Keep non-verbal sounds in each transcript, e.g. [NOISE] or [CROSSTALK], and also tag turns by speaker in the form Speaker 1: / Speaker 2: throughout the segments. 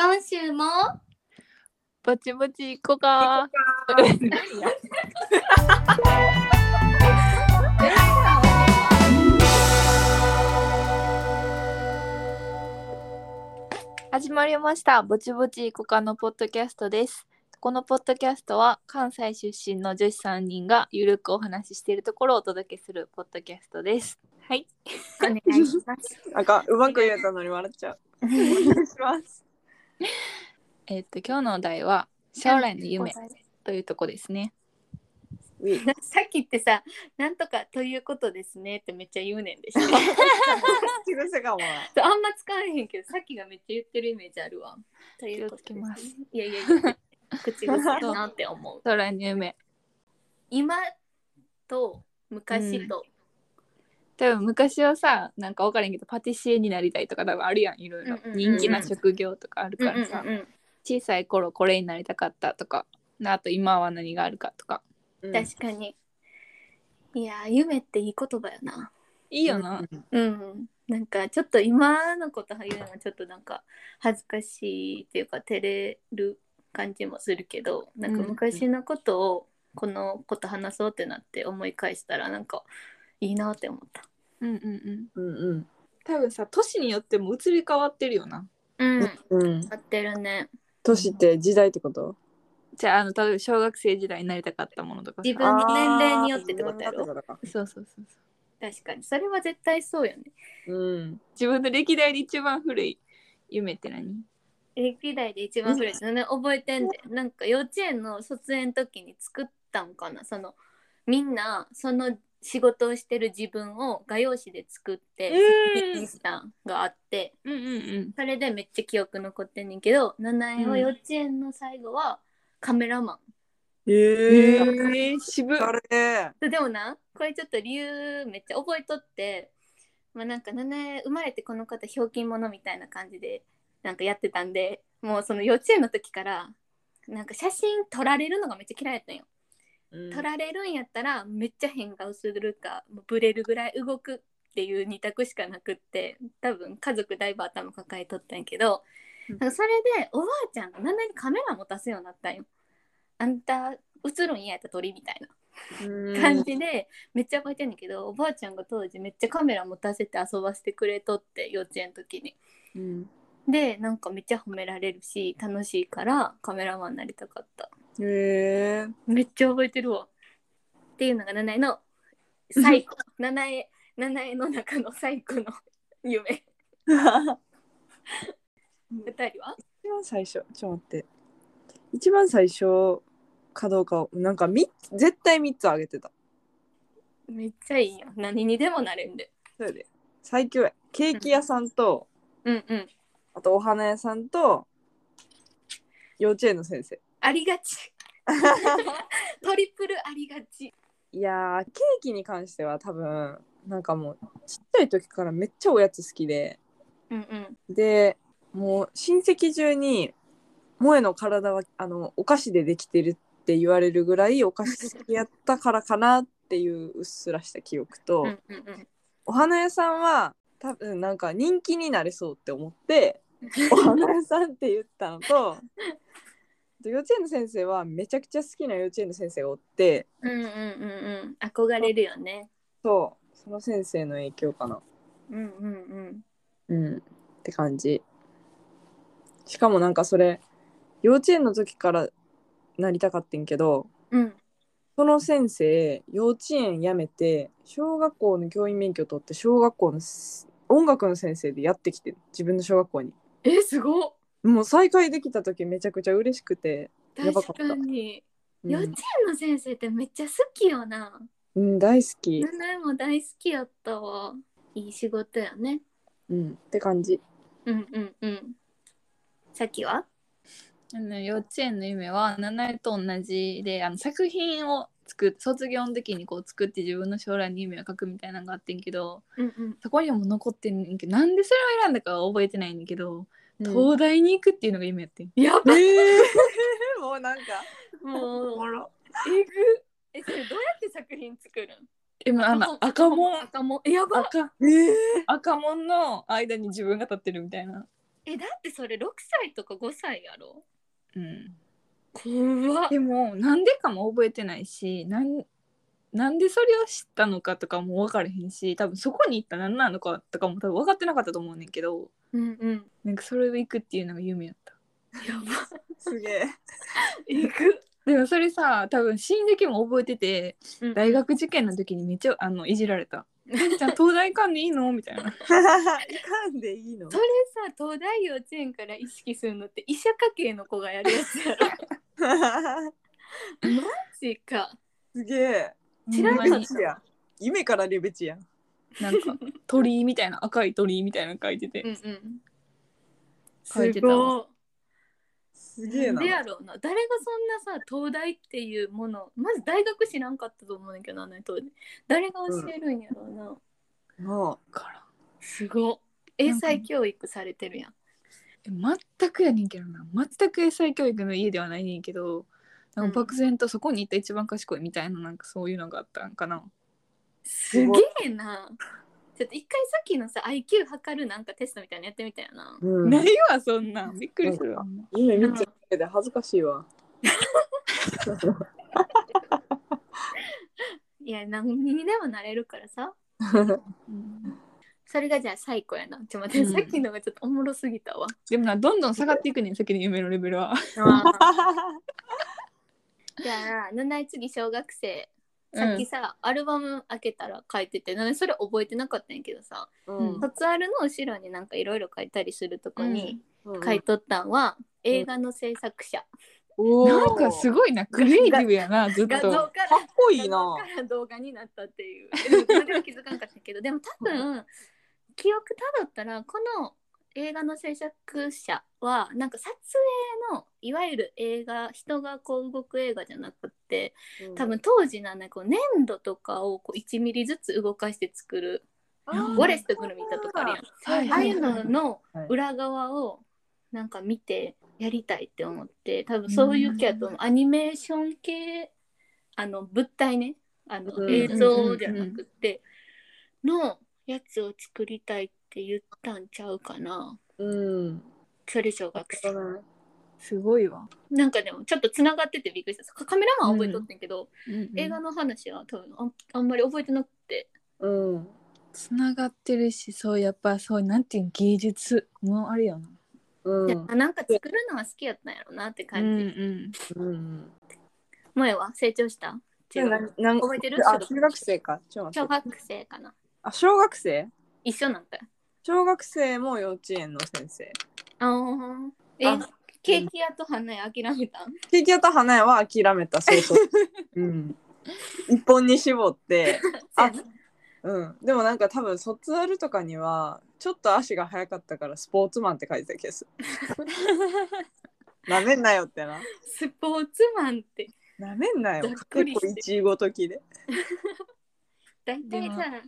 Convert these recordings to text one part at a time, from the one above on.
Speaker 1: 今週も？
Speaker 2: ぼちぼち行こうか。[LAUGHS] 始まりました。ぼちぼち行こうかのポッドキャストです。このポッドキャストは関西出身の女子3人がゆるくお話ししているところをお届けするポッドキャストです。はい。
Speaker 1: お願いします。
Speaker 3: なんかうまく言えたのに笑っちゃう。お願いします。
Speaker 2: えっと今日のお題は将来の夢というとこですね。
Speaker 1: さっきってさ、なんとかということですねってめっちゃ言うねんでしょ。[LAUGHS] あんま使わへんけど、さっきがめっちゃ言ってるイメージあるわ。ということす。いやいやいや、口癖だなって思う。
Speaker 2: 将来の夢。
Speaker 1: 今と昔と、
Speaker 2: 多分昔はさなんか分からんけどパティシエになりたいとか多分あるやんいろいろ。
Speaker 1: うんうんうんうん。
Speaker 2: 人気な職業とかある
Speaker 1: うん、
Speaker 2: からさ、
Speaker 1: うんうん
Speaker 2: 小さい頃これになりたかったとかあと今は何があるかとか。
Speaker 1: うん。確かに。いやー、夢っていい言葉やな。
Speaker 2: いいよな、
Speaker 1: うん、なんかちょっと今のこと言うのはちょっとなんか恥ずかしいっていうか照れる感じもするけどなんか
Speaker 2: うん
Speaker 1: 昔のことをこのこと話そうってなって思い返したらなんかいいなって思った。
Speaker 2: うん、うんうん。
Speaker 3: うんうん。
Speaker 2: 多分さ年によっても移り変わってるよな。
Speaker 1: うん、
Speaker 3: うん。
Speaker 1: 合ってるね。
Speaker 3: 年って時代ってこと？
Speaker 2: じゃああの例えば小学生時代になりたかったものとかさ。
Speaker 1: 自分の年齢によってってことやろ？
Speaker 3: あー自分の中
Speaker 2: そうそうそうそう
Speaker 1: 確かに。それは絶対そうよね。
Speaker 3: うん。
Speaker 2: 自分の歴代で一番古い夢って何？
Speaker 1: 歴代で一番古い。のね覚えてんで。なんか幼稚園の卒園の時に作ったんかな。そのみんなその仕事をしてる自分を画用紙で作って
Speaker 2: うん
Speaker 1: にしたんがあって
Speaker 2: うんうんうん
Speaker 1: それでめっちゃ記憶残ってんねんけど七重は幼稚園の最後はカメラマ
Speaker 3: え
Speaker 2: え
Speaker 3: え。
Speaker 2: ー、渋っ
Speaker 3: あれ。
Speaker 1: ン、でもなこれちょっと理由めっちゃ覚えとってまあなんか七重生まれてこの方ひょうきん者みたいな感じでなんかやってたんでもうその幼稚園の時からなんか写真撮られるのがめっちゃ嫌いやったんよ。
Speaker 3: うん
Speaker 1: 撮られるんやったらめっちゃ変顔するかもうブレるぐらい動くっていう二択しかなくって多分家族だいぶ頭抱えとったんやけど、
Speaker 2: うん
Speaker 1: なんかそれでおばあちゃんがなんなにカメラ持たすようになったんよ。あんた映るんやったら撮りみたいな感じで、めっちゃ覚えてんねんけどおばあちゃんが当時めっちゃカメラ持たせて遊ばせてくれとって幼稚園の時に。
Speaker 3: うん。
Speaker 1: でなんかめっちゃ褒められるし楽しいからカメラマンになりたかった。
Speaker 3: へえ。
Speaker 1: めっちゃ覚えてるわ。っていうのが七重の最古 [LAUGHS] 七重七重の中の最古の夢。二人は？
Speaker 3: 一番最初、ちょっと待って。一番最初かどうかをなんかみ絶対三つあげてた。
Speaker 1: めっちゃいいよ。何にでもなれんで。
Speaker 3: それで最強や。ケーキ屋さんと、
Speaker 1: うんうん。
Speaker 3: あとお花屋さんと幼稚園の先生。
Speaker 1: ありがち。[LAUGHS] トリプルありがち。
Speaker 3: いやーケーキに関しては多分なんかもうちっちゃい時からめっちゃおやつ好きで
Speaker 1: うんうん。
Speaker 3: でもう親戚中に萌えの体はあのお菓子でできてるって言われるぐらいお菓子好きやったからかなっていううっすらした記憶と、
Speaker 1: うん。
Speaker 3: お花屋さんは多分なんか人気になれそうって思って [LAUGHS] お花屋さんって言ったのと幼稚園の先生はめちゃくちゃ好きな幼稚園の先生がおって
Speaker 1: うんうんうんうん。憧れるよね。
Speaker 3: そうその先生の影響かな。
Speaker 1: うんうん
Speaker 3: うん、って感じ。しかもなんかそれ幼稚園の時からなりたかってんけど
Speaker 1: うん。うん。
Speaker 3: その先生幼稚園辞めて小学校の教員免許取って小学校のす音楽の先生でやってきて自分の小学校に
Speaker 1: え、すごっ。
Speaker 3: もう再会できた時めちゃくちゃ嬉しくて、やばかった
Speaker 1: 確かに。
Speaker 3: うん
Speaker 1: 幼稚園の先生ってめっちゃ好きよな。
Speaker 3: うん、大好き、
Speaker 1: 七重も大好きやったわ。いい仕事やね。
Speaker 3: うん、って感じ
Speaker 1: うんうんうん。さっきは？
Speaker 2: あの幼稚園の夢は七重と同じであの作品を作っ卒業の時にこう作って自分の将来の夢を書くみたいなのがあってんけど
Speaker 1: うんうん。
Speaker 2: そこにも残ってんねんけどなんでそれを選んだかは覚えてないんだけど、
Speaker 3: うん
Speaker 2: 東大に行くっていうのが夢やってん。
Speaker 1: やば
Speaker 3: えー、もうなんか
Speaker 1: もう、えぐ。え、それどうやって作品作るん？
Speaker 2: でもあの赤門
Speaker 1: 赤門。やば。
Speaker 2: 赤。
Speaker 3: えー、
Speaker 2: 赤門の間に自分が立ってるみたいな。
Speaker 1: えだってそれ6歳とか5歳やろ？
Speaker 2: うん。
Speaker 1: 怖っ。
Speaker 2: でもなんでかも覚えてないしなんなんでそれを知ったのかとかも分からへんし多分そこに行った何なのかとかも多分分かってなかったと思うねんけど
Speaker 1: うんうん。
Speaker 2: なんかそれで行くっていうのが夢やった。
Speaker 1: やば。
Speaker 3: すげえ。
Speaker 1: 行く、
Speaker 2: でもそれさ多分親戚も覚えてて
Speaker 1: うん
Speaker 2: 大学受験の時にめっちゃあのいじられた「じゃあ東大行かんでいいの?」みたいな。
Speaker 3: いかんでいいの？
Speaker 1: それさ東大幼稚園から意識するのって医者家系の子がやるやつやろ。[LAUGHS] マジか。
Speaker 3: すげえ。
Speaker 1: 知らんかっ
Speaker 3: やん。夢からレベチやん。
Speaker 2: なんか [LAUGHS] 鳥居みたいな赤い鳥居みたいなの書いてて、
Speaker 1: うんうん。
Speaker 2: 書いてたわ。
Speaker 3: すげえな。
Speaker 1: で。やろうな。誰がそんなさ東大っていうものまず大学知らんかったと思うねんだけどあの当時。誰が教えるんやろうな、
Speaker 3: も
Speaker 2: から
Speaker 1: すご英才教育されてるやん。
Speaker 2: え全くやねんけどな。全く英才教育の家ではないねんけどなんか漠然とそこに行った一番賢いみたいななんかそういうのがあったんかな。
Speaker 1: すげえな。ちょっと一回さっきのさ IQ 測るなんかテストみたいなのやってみたよな。
Speaker 3: う、うん、
Speaker 2: ないわそんなん。びっくりするわ。
Speaker 3: 夢見てるだけで恥ずかしいわ。[LAUGHS]
Speaker 1: いや何にでもなれるからさ。[LAUGHS]
Speaker 2: うん。
Speaker 1: それがじゃあ最高やな。ちょっと待って、
Speaker 2: うん。
Speaker 1: さっきのがちょっとおもろすぎたわ。
Speaker 2: でもなどんどん下がっていくねん先の夢のレベルは [LAUGHS] [LAUGHS]
Speaker 1: じゃあ七重次小学生さっきさ、アルバム開けたら書いててなんでそれ覚えてなかったんやけどさ
Speaker 3: うん。
Speaker 1: 卒アルの後ろになんかいろいろ書いたりするとこに
Speaker 3: うん。
Speaker 1: 書いとったんは、映画の制作者、
Speaker 2: なんかすごいな。クリエイティブやなずっと。
Speaker 1: 画像から
Speaker 3: かっこいい
Speaker 1: 画像
Speaker 3: な。
Speaker 1: から動画になったっていう。それは気づかんかったけどでも多分記憶たどったらこの映画の制作者はなんか撮影のいわゆる映画人がこう動く映画じゃなくって多分当時のねこう粘土とかをこう1ミリずつ動かして作る
Speaker 3: うん
Speaker 1: ウォレスとグルミたとかあるやん。
Speaker 2: はい。
Speaker 1: ああいうのの
Speaker 3: はい。
Speaker 1: 裏側をなんか見てやりたいって思って多分そういう系やと思う。アニメーション系あの物体ね。あの
Speaker 3: うん。
Speaker 1: 映像じゃなくてのやつを作りたいって言ったんちゃうかな。
Speaker 3: うん。
Speaker 1: それ小学生。
Speaker 2: すごいわ、
Speaker 1: なんかでもちょっとつながっててびっくりした。カメラマンは覚えとってんけど、映画
Speaker 2: の
Speaker 1: の話は多分あんあんまり覚えてなくて。
Speaker 3: うん。
Speaker 2: つながってるしそうやっぱそうなんていうの芸術もあるよな。
Speaker 3: うん。
Speaker 1: なんか作るのは好きやったんやろなって感じ、
Speaker 2: ん
Speaker 3: うん。
Speaker 1: 萌えは成長した？覚えてる？
Speaker 3: あ、中学生か。
Speaker 1: 小。学生かな。
Speaker 3: あ、小学生？
Speaker 1: 一緒なんだよ
Speaker 3: 小学生も幼稚園の先生。
Speaker 1: あーえ
Speaker 3: あ
Speaker 1: ケーキ屋と花屋諦めたん？
Speaker 3: ケーキ屋と花屋は諦めた、そうそう。うん。一本に絞って。[LAUGHS] あうん。でもなんか多分卒アルとかには、ちょっと足が速かったからスポーツマンって書いてた気がする。[LAUGHS] なめんなよってな。
Speaker 1: スポーツマンって
Speaker 3: なめんなよ。結構一位ごときで。[LAUGHS]
Speaker 1: 大体さ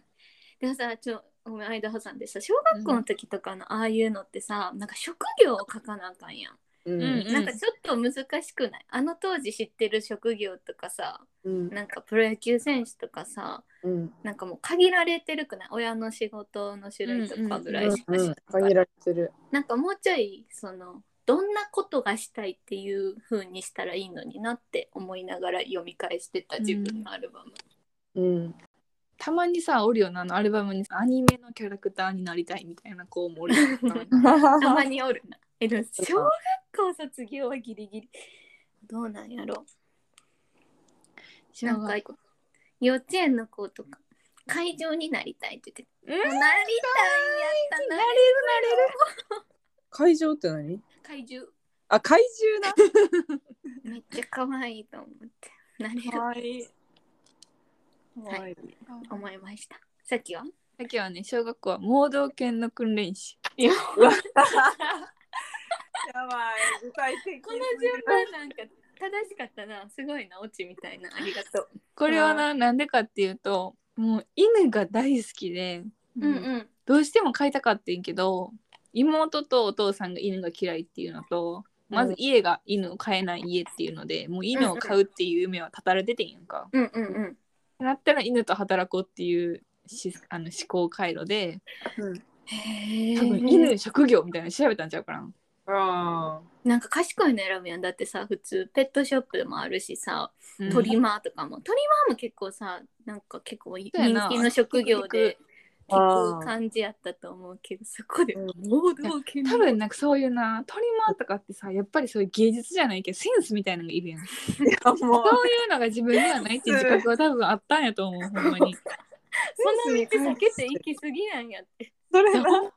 Speaker 1: でもさちょごめん間挟んでさ小学校の時とかのああいうのってさ、なんか職業を書かなあかんやん、
Speaker 3: うん。
Speaker 2: うん
Speaker 1: なんかちょっと難しくない？あの当時知ってる職業とかさ
Speaker 3: うん。
Speaker 1: なんかプロ野球選手とかさ
Speaker 3: うん。
Speaker 1: なんかもう限られてるくない？親の仕事の種類とかぐらいしか知らんから
Speaker 3: 限られてる。
Speaker 1: なんかもうちょいそのどんなことがしたいっていう風にしたらいいのになって思いながら読み返してた自分のアルバム。
Speaker 3: うん。
Speaker 2: たまにさおるよなあのアルバムにさアニメのキャラクターになりたいみたいな子もおるよ [LAUGHS]
Speaker 1: たまにおる。な。えでも小学校卒業はギリギリ。どうなんやろ。
Speaker 2: 小
Speaker 1: なん幼稚園の子とか会場になりたいって言って。
Speaker 2: うん
Speaker 1: なりたいんやったな。
Speaker 2: なれる [LAUGHS]
Speaker 3: 会場って何？
Speaker 1: 怪獣
Speaker 3: あ、怪獣な。[LAUGHS]
Speaker 1: めっちゃ可愛いと思って。なれる。
Speaker 3: わいい。
Speaker 1: はい。思いました。さっきは？
Speaker 2: さっきはね小学校は盲導犬の訓練士 [LAUGHS]
Speaker 3: やばい。具体的
Speaker 1: この順番なんか正しかったな。すごいな、オチみたいな。ありがとう。
Speaker 2: これはななんでかっていうともう犬が大好きで、
Speaker 1: うんうん。
Speaker 2: どうしても飼いたかってんけど妹とお父さんが犬が嫌いっていうのとまず家が犬を飼えない家っていうので、もう犬を飼うっていう夢は絶たれててんやんか。
Speaker 1: うんうんうん。
Speaker 2: なったら犬と働こうっていうしあの思考回路で
Speaker 3: うん。
Speaker 1: へ
Speaker 2: 多分犬職業みたいなの調べたんちゃうかな。
Speaker 3: あ
Speaker 1: なんか賢いの選ぶやん。だってさ普通ペットショップでもあるしさ、
Speaker 2: うん。
Speaker 1: トリマーとかも。トリマーも結構さなんか結構人気の職業でく感じやったと思うけどそこで
Speaker 3: うん。
Speaker 1: 盲導犬
Speaker 2: 多分なんかそういうなトリマーとかってさやっぱりそういう芸術じゃないけどセンスみたいなのがいるやん。そういうのが自分にはないっていう自覚は多分あったんやと思うほんまに。
Speaker 1: その道避けて行き過ぎなんやって。
Speaker 3: それな。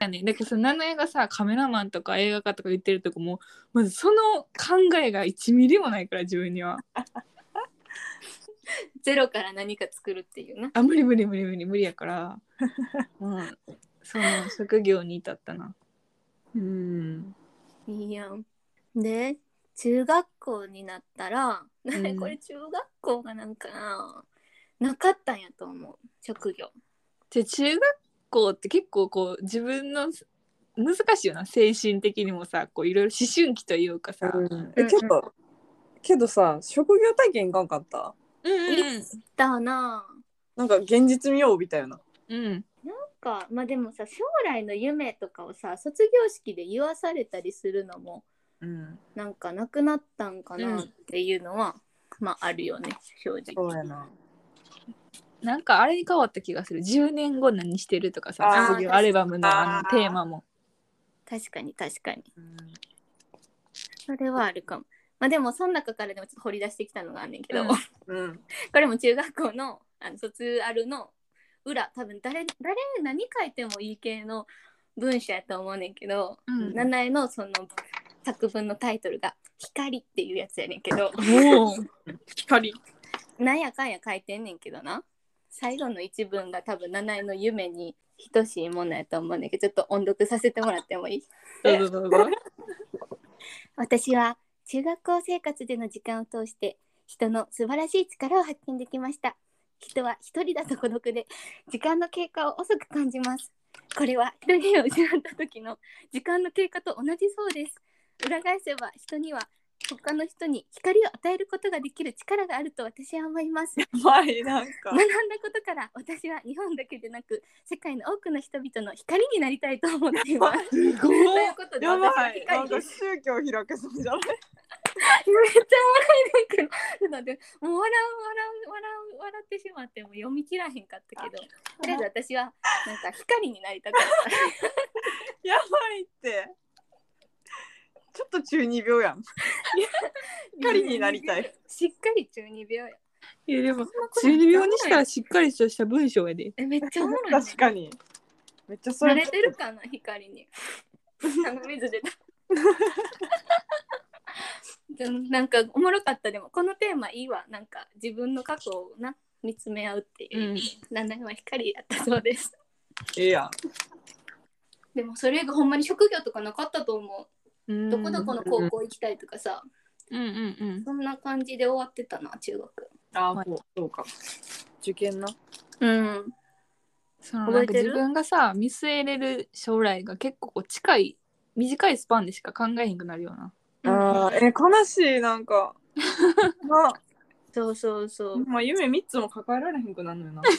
Speaker 2: やねだけどその名前がさカメラマンとか映画家とか言ってるとこもまずその考えが1ミリもないから自分には [LAUGHS]
Speaker 1: ゼロから何か作るっていうな
Speaker 2: あ無理無理無理無理無理やから。[LAUGHS] うん。その職業に至ったな。
Speaker 3: うん。
Speaker 1: いいやん。で中学校になったら、
Speaker 2: ん。
Speaker 1: これ中学校がなんかななかったんやと思う。職業。
Speaker 2: じゃあ中学校って結構こう自分の難しいよな。精神的にもさこういろいろ思春期というかさ、
Speaker 3: えけどけどさ職業体験いかんかった？
Speaker 2: うんうん。
Speaker 1: だな。
Speaker 3: なんか現実味を帯びたよな。
Speaker 2: うん。
Speaker 1: なんかまあでもさ将来の夢とかをさ卒業式で言わされたりするのも
Speaker 3: うん。
Speaker 1: なんかなくなったんかなっていうのは、まああるよね正直。
Speaker 3: そうやな。
Speaker 2: なんかあれに変わった気がする。10年後何してるとかさ卒業アルバムのあのテーマも。
Speaker 1: 確かに確かに。
Speaker 3: うん。
Speaker 1: それはあるかもまあでもその中からでもちょっと掘り出してきたのがあんねんけど、
Speaker 2: うん。
Speaker 3: うん。
Speaker 1: これも中学校のあの卒アルの裏多分誰誰何書いてもいい系の文章やと思うねんけど、
Speaker 2: うん。
Speaker 1: 七重のその作文のタイトルが「光」っていうやつやねんけど [LAUGHS]
Speaker 2: 光。
Speaker 1: なんやかんや書いてんねんけどな。最後の一文が多分七重の夢に等しいものやと思うねんけどちょっと音読させてもらってもいい？[LAUGHS] 私は中学校生活での時間を通して人の素晴らしい力を発見できました。人は一人だと孤独で時間の経過を遅く感じます。これは一人を失った時の時間の経過と同じそうです。裏返せば人には他の人に光を与えることができる力があると私は思います。
Speaker 3: 前なんか。
Speaker 1: 学んだことから私は日本だけでなく世界の多くの人々の光になりたいと思っています。[LAUGHS]
Speaker 2: すご
Speaker 1: ということで
Speaker 3: やば
Speaker 1: い。
Speaker 3: なんか宗教開けそうじゃない？[LAUGHS]
Speaker 1: めっちゃおもろいねんけどちょっと待ってもう笑う笑う笑う笑ってしまってもう読み切らへんかったけど。[LAUGHS] とりあえず私はなんか光になりたかった。
Speaker 3: やばいってちょっと中二病やん。光 [LAUGHS] になりたい。
Speaker 1: しっかり中二病や。
Speaker 2: いやでも中二病にしたらしっかりとした文章やで。
Speaker 1: えめっちゃおもろい、ね、
Speaker 3: 確かに。めっちゃそれ
Speaker 1: 慣れてるかな光に。[LAUGHS] あの水出た。でもなんかおもろかった。でもこのテーマいいわ。なんか自分の過去をな見つめ合うっていう、
Speaker 2: うん。
Speaker 1: なんだか光やったそうです。
Speaker 3: ええやん。
Speaker 1: でもそれがほんまに職業とかなかったと思うどこどこの高校行きたいとかさ、
Speaker 2: うんうんうん。
Speaker 1: そんな感じで終わってたな中学。
Speaker 3: あそうそうか。受験な
Speaker 1: うん。
Speaker 2: そのなんか自分がさ見据えれる将来が結構こう近い短いスパンでしか考えへんくなるような。
Speaker 3: あーえ悲しいなんか。[LAUGHS] な
Speaker 1: そうそうそう。
Speaker 3: まあ夢3つも抱えられへんくなるのよな。[LAUGHS]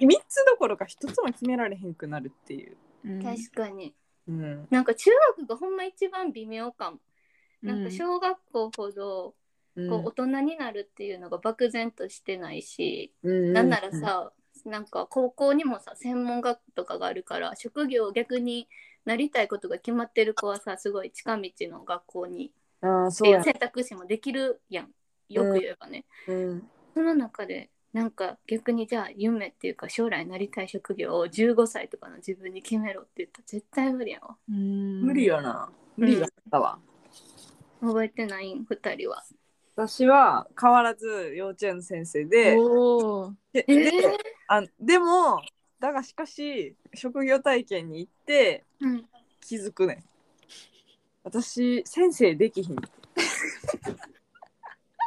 Speaker 3: 3つどころか1つも決められへんくなるっていう、
Speaker 2: うん。
Speaker 1: 確かに
Speaker 3: うん、
Speaker 1: なんか中学がほんま一番微妙かも。なんか小学校ほど
Speaker 3: うん。
Speaker 1: こう大人になるっていうのが漠然としてないし、
Speaker 3: うん。
Speaker 1: なんならさ、なんか高校にもさ専門学校とかがあるから職業逆になりたいことが決まってる子はさすごい近道の学校に
Speaker 3: あそうや。
Speaker 1: いう選択肢もできるやん。よく言えばね、
Speaker 3: うん。
Speaker 1: その中でなんか逆にじゃあ夢っていうか将来なりたい職業を15歳とかの自分に決めろって言ったら絶対無理やわ。
Speaker 2: うん。
Speaker 3: 無理よな。無理だったわ、
Speaker 1: 覚えてない？ん2人は。
Speaker 3: 私は変わらず幼稚園の先生で。
Speaker 2: おー。
Speaker 1: え
Speaker 3: でであでもだがしかし職業体験に行って
Speaker 1: うん。
Speaker 3: 気づくねん。私先生できひん。[LAUGHS]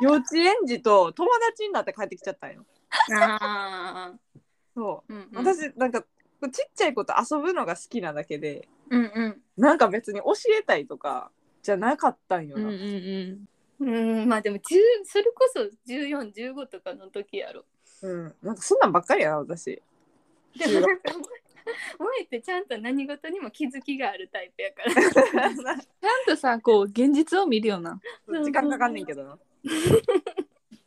Speaker 3: 幼稚園児と友達になって帰ってきちゃったんよ
Speaker 1: ああ
Speaker 3: そう。
Speaker 1: うんうん。
Speaker 3: 私なんかちっちゃい子と遊ぶのが好きなだけで
Speaker 1: うんうん。
Speaker 3: なんか別に教えたいとかじゃなかったんよな、
Speaker 2: うんうんうん。
Speaker 1: うんまあでも10それこそ1415とかの時やろ。
Speaker 3: うん、なんかそんなんばっかりやな私。
Speaker 1: でもなんか萌えってちゃんと何事にも気づきがあるタイプやから。[LAUGHS]
Speaker 2: ちゃんとさこう現実を見るよな。
Speaker 3: 時間かかんねんけどな [LAUGHS]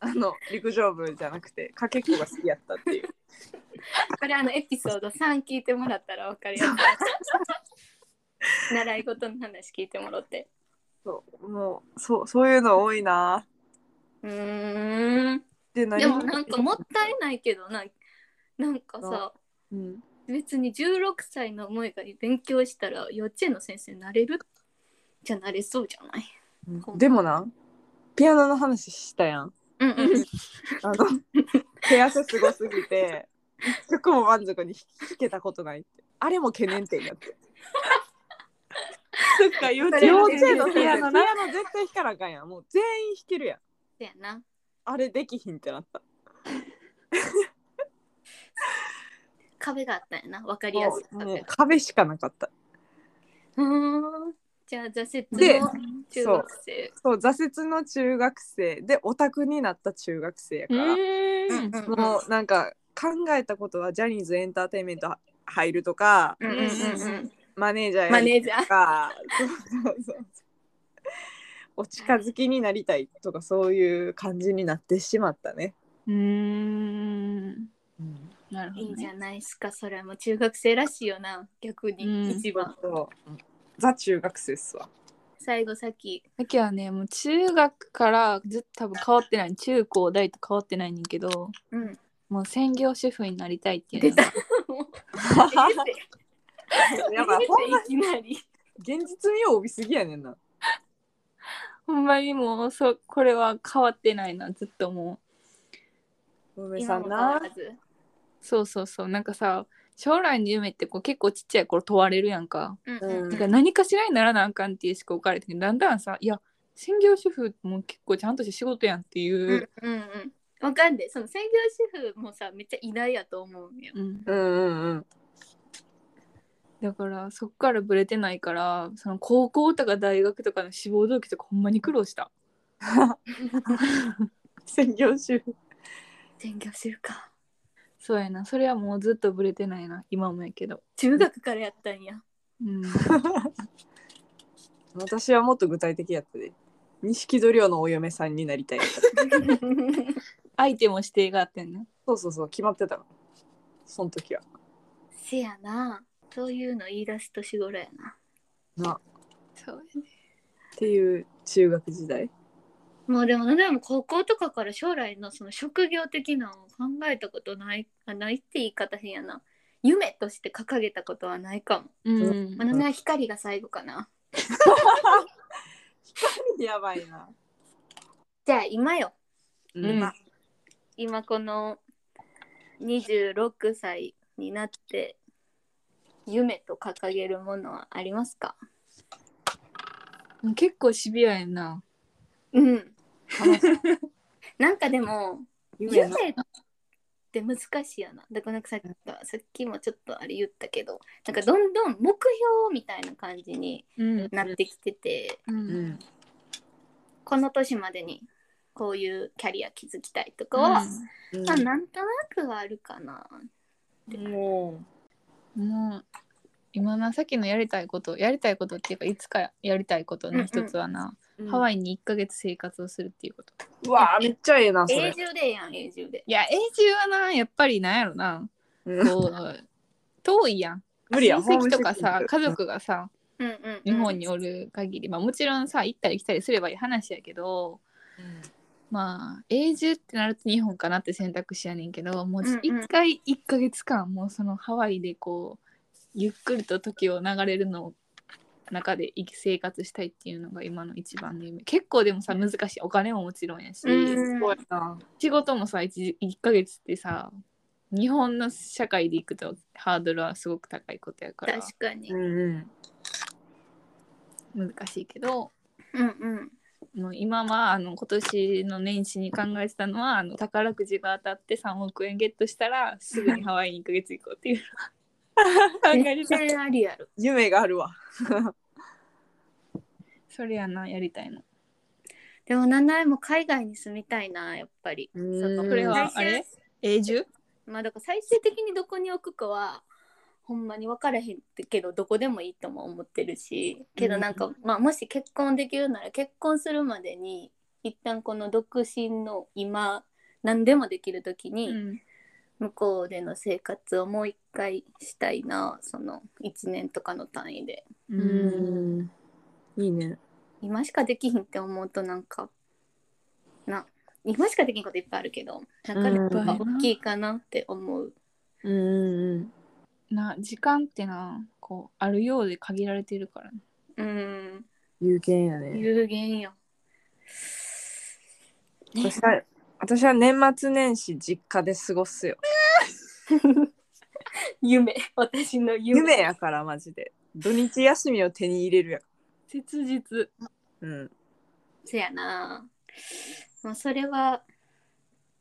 Speaker 3: あの陸上部じゃなくてかけっこが好きやったっていう。
Speaker 1: これあのエピソード3聞いてもらったら分かるやつ。習い事の話聞いてもらって。
Speaker 3: そうもうそうそういうの多いな。
Speaker 1: うーん。
Speaker 3: で何？
Speaker 1: でもなんかもったいないけどな。なんかさ
Speaker 3: う。ん、
Speaker 1: 別に16歳の思いが勉強したら幼稚園の先生になれる？じゃなれそうじゃない？
Speaker 3: でもなピアノの話したやん
Speaker 1: うんうん。
Speaker 3: あの手汗すごすぎて一曲も満足に弾けたことないって。あれも懸念点やって。[LAUGHS]
Speaker 2: そっか幼
Speaker 3: 稚園の先生ピア
Speaker 2: ピアノ
Speaker 3: 絶対弾かなあかんやん。もう全員弾けるやん。
Speaker 1: そやな。
Speaker 3: あれできひんってなった。[LAUGHS]
Speaker 1: 壁があったんやな。分かりやすい。壁が
Speaker 3: 壁しかなかった。
Speaker 1: うじゃあ挫折
Speaker 3: で
Speaker 1: の中学生。
Speaker 3: そう挫折の中学生。でオタクになった中学生や
Speaker 2: う
Speaker 3: から、もうなんか考えたことはジャニーズエンターテインメント入るとか、
Speaker 1: うんうんうんうん。
Speaker 3: マネージャー
Speaker 1: マ
Speaker 3: やる
Speaker 1: ネージャー。
Speaker 3: とかそうそうそう。お近づきになりたいとかそういう感じになってしまったね。
Speaker 2: うーん。なるほ
Speaker 1: いいんじ
Speaker 2: どね
Speaker 1: ゃないですか。それはもう中学生らしいよな。逆
Speaker 2: うん。
Speaker 1: に一番、
Speaker 3: そうザ中学生っすわ。
Speaker 1: 最後さっき
Speaker 2: さっきはねもう中学からずっと多分変わってない中高大と変わってないねんけど
Speaker 1: うん。
Speaker 2: もう専業主婦になりたいっていうのが。[LAUGHS]
Speaker 3: やばい。[LAUGHS] ほんま
Speaker 1: いきなり。
Speaker 3: 現実味を帯びすぎやねんな。
Speaker 2: ほんまにもうそこれは変わってないなずっともう。
Speaker 3: 梅さんな
Speaker 2: そうそうそう。なんかさ将来の夢ってこう結構ちっちゃい頃問われるやんか。
Speaker 1: うん
Speaker 3: うん。
Speaker 2: だから何かしらにならなあかんっていう思考置かれてだんだんさいや専業主婦も結構ちゃんとした仕事やんっていう。う、
Speaker 1: んうんうん。わかんでその専業主婦もさめっちゃ偉大やと思うんよ。
Speaker 2: うん。
Speaker 3: うんうんうん。
Speaker 2: だからそっからブレてないからその高校とか大学とかの志望動機とかほんまに苦労した。[LAUGHS]
Speaker 3: 専業主婦。
Speaker 1: 専業主婦か
Speaker 2: そうやな。それはもうずっとブレてないな。今もやけど。
Speaker 1: 中学からやったんや。
Speaker 2: うん。[LAUGHS]
Speaker 3: 私はもっと具体的やったで。錦戸亮のお嫁さんになりたい。[LAUGHS]
Speaker 2: 相手も指定があってんね
Speaker 3: そうそうそう。決まってたの。その時は。
Speaker 1: せやな。そういうの言い出す年頃やな。
Speaker 3: な。っ
Speaker 2: そうやね。
Speaker 3: ていう中学時代。
Speaker 1: もうでもでも高校とかから将来のその職業的なのえたことないあないって言い方変やな。夢として掲げたことはないかも、
Speaker 2: うん。
Speaker 1: まあ、な光が最後かな。
Speaker 3: やばいな。
Speaker 1: じゃあ今よ。
Speaker 2: うん。
Speaker 3: ま
Speaker 1: 今この26歳になって夢と掲げるものはありますか？
Speaker 2: 結構シビアやんな。
Speaker 1: うん。[LAUGHS] なんかでも
Speaker 3: 夢
Speaker 1: って難しいよな。だからなんかさっきさっきもちょっとあれ言ったけどなんかどんどん目標みたいな感じに
Speaker 2: うん。
Speaker 1: なってきてて、
Speaker 2: う
Speaker 3: うん。ん。
Speaker 1: この年までにこういうキャリア築きたいとかは、まあなんとなくはあるかな
Speaker 3: も
Speaker 2: もう今なさっきのやりたいことやりたいことって。いうかいつかやりたいことの一つはな、
Speaker 3: う、
Speaker 2: ハワイに1ヶ月生活をするっていうこと。
Speaker 3: うわーめっちゃええなそれ。
Speaker 1: 永。住でええやん永住で。
Speaker 2: いや永住はなやっぱりなんやろな。
Speaker 3: うん。
Speaker 2: こう遠いやん。
Speaker 3: 無理や。
Speaker 2: 親戚とか
Speaker 3: ホームシック
Speaker 2: さ家族がさ
Speaker 1: うんうん、うん、
Speaker 2: 日本におる限り、まあもちろんさ行ったり来たりすればいい話やけどまあ永住ってなると日本かなって選択肢やねんけどもう
Speaker 1: うんうん。
Speaker 2: 一回1ヶ月間もうそのハワイでこうゆっくりと時を流れるの中で生き生活したいっていうのが今の一番の夢。結構でもさ難しい。お金ももちろんやし。仕事もさ 1, 1ヶ月ってさ日本の社会で行くとハードルはすごく高いことやから。
Speaker 1: 確かに、
Speaker 3: うんうん。
Speaker 2: 難しいけど
Speaker 1: うんうん。
Speaker 2: もう今はあの今年の年始に考えてたのはあの宝くじが当たって3億円ゲットしたらすぐにハワイに1ヶ月行こうっていう
Speaker 1: 全
Speaker 2: た
Speaker 1: 然ありやる
Speaker 3: 夢があるわ。[LAUGHS]
Speaker 2: それやなやりたいの。
Speaker 1: でも七重も海外に住みたいなやっぱり。
Speaker 3: うん。
Speaker 1: そ
Speaker 2: れはあれ？永住？
Speaker 1: まあだから最終的にどこに置くかはほんまに分からへんけどどこでもいいとも思ってるし。けどなんか、まあもし結婚できるなら結婚するまでに一旦この独身の今何でもできる時に、
Speaker 2: うん
Speaker 1: 向こうでの生活をもう一回したいなその1年とかの単位で。
Speaker 2: う
Speaker 3: うん。んいいね。
Speaker 1: 今しかできひんって思うとなんかな今しかできんこといっぱいあるけどなんかやっぱ大きいかなって思う。
Speaker 3: うんうん
Speaker 2: な時間ってなこうあるようで限られてるからね。
Speaker 1: うん。
Speaker 3: 有限やね。
Speaker 1: 有限よ。
Speaker 3: 私は年末年始実家で過ごすよ。[LAUGHS]
Speaker 1: 夢。私の夢。
Speaker 3: 夢やからマジで。土日休みを手に入れるや
Speaker 2: 切実。
Speaker 3: うん。
Speaker 1: そやな。もうそれは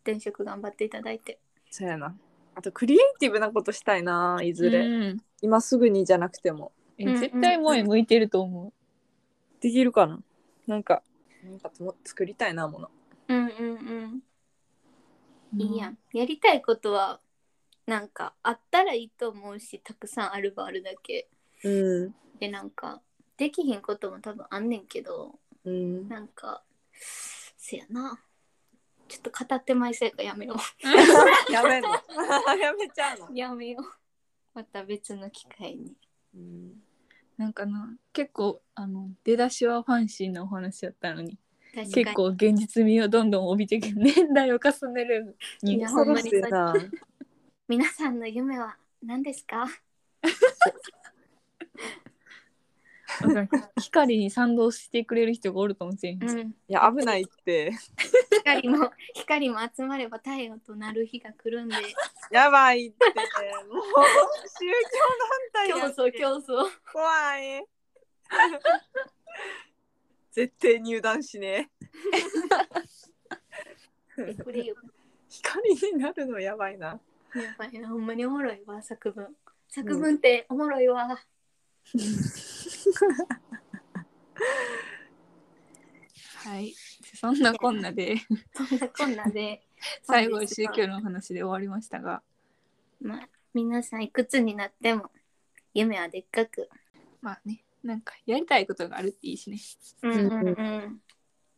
Speaker 1: 転職頑張っていただいて。
Speaker 3: そうやな。あとクリエイティブなことしたいないずれ、
Speaker 2: うん。
Speaker 3: 今すぐにじゃなくても。
Speaker 2: え
Speaker 1: うん
Speaker 2: 絶対萌え向いてると思
Speaker 3: できるかな。なんかなんかも作りたいなもの。
Speaker 1: うんうんうん。
Speaker 2: う
Speaker 1: いいやん。やりたいことはなんかあったらいいと思うしたくさんあるばあるだけ。
Speaker 3: うん。
Speaker 1: でなんかできひんことも多分あんねんけど
Speaker 3: うん。
Speaker 1: なんかせやな。ちょっと語ってまいせいかやめよ [LAUGHS]
Speaker 3: やめんの？[LAUGHS] やめちゃうの？
Speaker 1: うやめよう。また別の機会に。
Speaker 3: うん。
Speaker 2: なんかな結構あの出だしはファンシーなお話やったのに結構現実味をどんどん帯びてきて年代を重ねるに
Speaker 1: いやほんまに
Speaker 3: 恐ろしいな
Speaker 1: 皆さんの夢は何ですか？[LAUGHS]
Speaker 2: 光に賛同してくれる人がおるかもしれん。し、
Speaker 1: うん。
Speaker 3: いや危ないって。
Speaker 1: 光も光も集まれば太陽となる日が来るんで。
Speaker 3: やばいって。もう宗教団体や
Speaker 1: 競争競争。
Speaker 3: 怖い絶対入団しね。え
Speaker 1: これよ。[LAUGHS]
Speaker 3: 光になるのやばいな。
Speaker 1: やばいな。ほんまにおもろいわ作文。作文っておもろいわ、
Speaker 2: はい。そんなこんなで。
Speaker 1: そんなこんなで。[LAUGHS]
Speaker 2: 最後宗教の話で終わりましたが。
Speaker 1: まあ皆さんいくつになっても夢はでっかく。
Speaker 2: まあねなんかやりたいことがあるっていいしね。
Speaker 1: うんうんうん。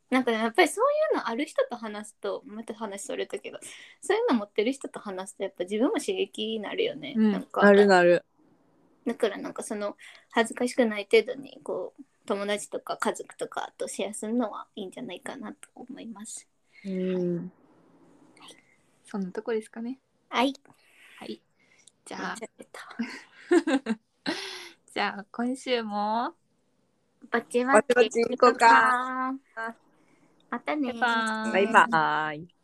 Speaker 1: なんかねやっぱりそういうのある人と話すとまた話それたけどそういうの持ってる人と話すとやっぱ自分も刺激になるよね、
Speaker 2: うん。
Speaker 1: なんか
Speaker 3: なるなる。
Speaker 1: だからなんかその恥ずかしくない程度にこう友達とか家族とかとシェアするのはいいんじゃないかなと思います。
Speaker 3: うん。
Speaker 2: そんなとこですかね。
Speaker 1: はい。
Speaker 2: はい。じ
Speaker 1: じ
Speaker 2: ゃあ。
Speaker 1: ゃ [LAUGHS]
Speaker 2: じゃあ今週も。
Speaker 1: バチバチ
Speaker 3: バチバチ行こうか。
Speaker 1: またね。
Speaker 2: バイバ
Speaker 3: イ